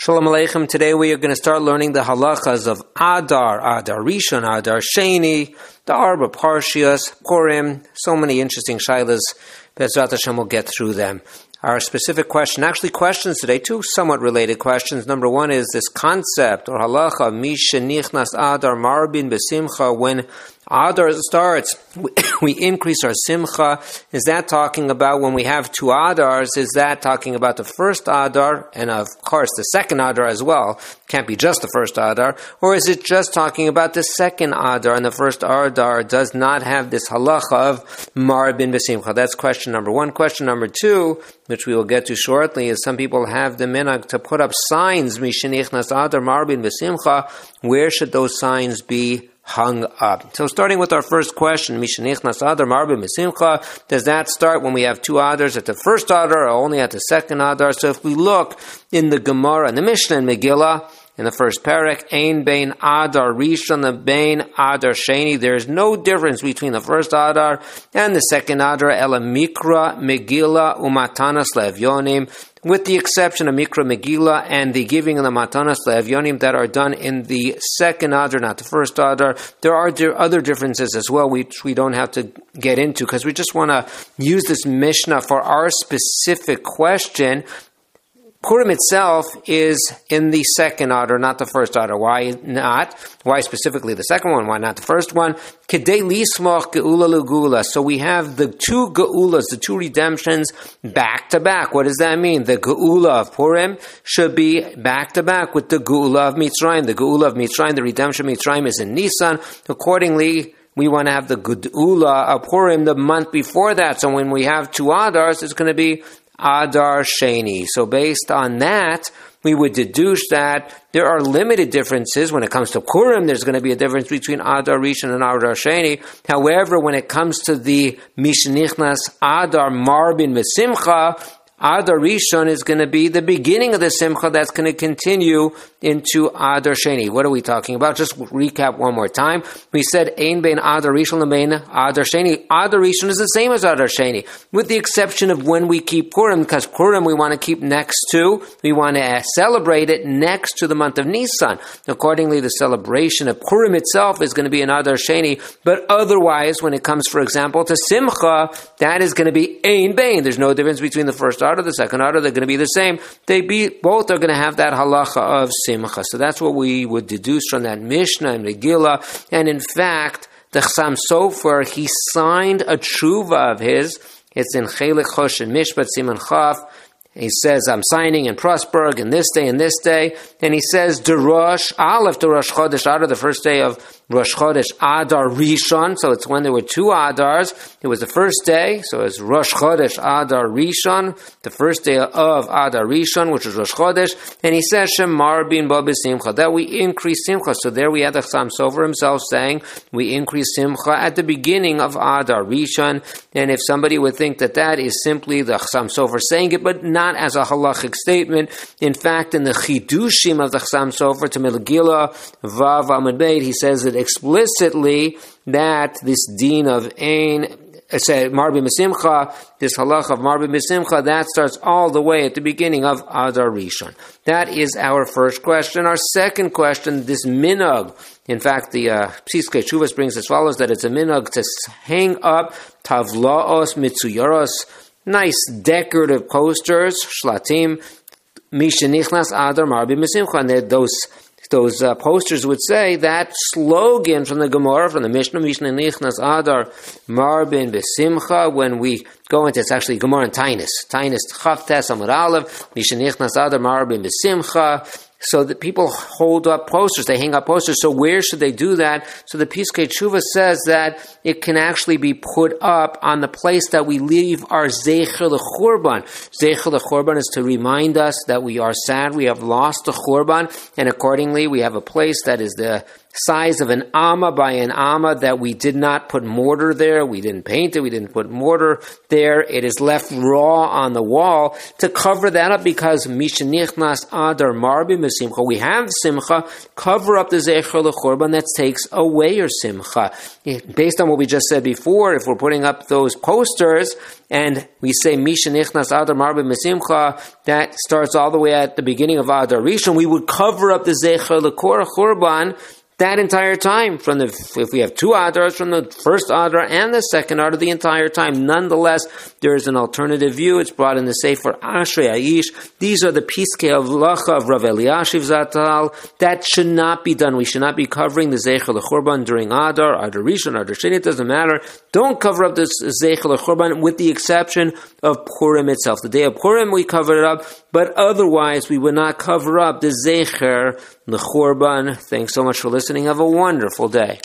Shalom Aleichem. Today we are going to start learning the halachas of Adar, Adar Rishon, Adar Sheni, the Arba Parshias, Purim, so many interesting shilas. Bezrat Hashem will get through them. Our specific question, actually questions today, two somewhat related questions. Number one is this concept or halacha, Misha Nichnas Adar Marbin Besimcha, when Adar starts, we, we increase our simcha. Is that talking about when we have two Adars? Is that talking about the first Adar and of course the second Adar as well? Can't be just the first Adar. Or is it just talking about the second Adar and the first Adar does not have this halacha of Mar bin Besimcha? That's question number one. Question number two, which we will get to shortly, is some people have the minhag to put up signs, Adar Mar bin Where should those signs be? hung up. So starting with our first question, Adar Marbin does that start when we have two Adars at the first Adar or only at the second Adar? So if we look in the Gemara and the Mishnah and Megillah, in the first parak, Ein Bein Adar Rishon, the Bein Adar Sheni. There is no difference between the first Adar and the second Adar. Ela Mikra Megillah Umatanas Levyonim with the exception of Mikra Megillah and the giving of the Matanas Le'avyonim that are done in the second Adar, not the first Adar. There are other differences as well, which we don't have to get into because we just want to use this Mishnah for our specific question Purim itself is in the second Adar, not the first Adar. Why not? Why specifically the second one? Why not the first one? So we have the two geulas, the two redemptions, back to back. What does that mean? The geula of Purim should be back to back with the geula of Mitzrayim. The geula of Mitzrayim, the redemption of Mitzrayim is in Nisan. Accordingly, we want to have the Geula of Purim the month before that. So when we have two Adars, it's going to be Adar Sheni. So based on that, we would deduce that there are limited differences when it comes to Purim. There's going to be a difference between Adar Rishon and Adar Sheni. However, when it comes to the Mishnichnas Adar Marbin Mesimcha, Adar Rishon is going to be the beginning of the Simcha that's going to continue into Adar Sheni. What are we talking about? Just recap one more time. We said Ein Bein Adar Rishon Lebein Adar Sheni. Adar Rishon is the same as Adar Sheni, with the exception of when we keep Purim, because Purim we want to keep next to, we want to uh, celebrate it next to the month of Nisan. Accordingly, the celebration of Purim itself is going to be an Adar Sheni, but otherwise, when it comes, for example, to Simcha, that is going to be Ein Bein. There's no difference between the first Adar, the second Adar, they're going to be the same. They be, both are going to have that halacha of simcha. So that's what we would deduce from that Mishnah and Megillah. And in fact, the Chassam Sofer, he signed a tshuva of his. It's in Chelik Choshen Mishpat Simon Chaf. He says, I'm signing in Pressburg in this day and this day. And he says, Derosh, Aleph Derosh Chodesh Adar, the first day of Rosh Chodesh Adar Rishon. So it's when there were two Adars. It was the first day, so it's Rosh Chodesh Adar Rishon, the first day of Adar Rishon, which is Rosh Chodesh. And he says, Shemar bin Babi Simcha, that we increase Simcha. So there we had the Chassam Sofer himself saying, we increase Simcha at the beginning of Adar Rishon. And if somebody would think that that is simply the Chassam Sofer saying it, but not as a halachic statement, in fact, in the Chidushim of the Chassam Sofer to Megillah, Vav Amud Beit, he says it explicitly that this dean of Ein said Marbi Mesimcha, this halach of Marbi Mesimcha, that starts all the way at the beginning of Adar Rishon. That is our first question. Our second question, this minug. In fact, the uh, Piskei Tshuvos brings as follows that it's a minug to hang up tavlaos mitsuyaros, nice decorative posters, shlatim, mishenichnas adar marbi mesimcha, and those those uh, posters would say that slogan from the Gemara, from the Mishnah, Mishnah Nichnas Adar Marbin Besimcha, when we go into it's actually Gemara and Tainus. Tainus Chaf Tes Amud Aleph, Mishnah Nichnas Adar Marbin Besimcha, so that people hold up posters, they hang up posters. So where should they do that? So the Piskei Tshuva says that it can actually be put up on the place that we leave our Zecher the Churban. Zecher LeChurban is to remind us that we are sad, we have lost the Churban, and accordingly we have a place that is the size of an amma by an amma that we did not put mortar there, we didn't paint it, we didn't put mortar there. It is left raw on the wall to cover that up because mishanichnas adar marbi simcha. We have simcha, cover up the zecher lechorban that takes away your simcha. Based on what we just said before, if we're putting up those posters and we say mishanichnas adar marbi simcha, that starts all the way at the beginning of adar rishon, we would cover up the zecher lechorban that entire time from the if we have two adars from the first adar and the second adar the entire time. Nonetheless, there is an alternative view. It's brought in the Sefer Ashrei HaIsh. These are the piskei halacha of Rav Eliashiv Zatal. That should not be done. We should not be covering the Zeichel Churban during Adar, Adar Rishon, Adar Sheni. It doesn't matter. Don't cover up the Zeichel Churban with the exception of Purim itself. The day of Purim we cover it up, but otherwise we would not cover up the Zeicher the Churban. Thanks so much for listening. Have a wonderful day.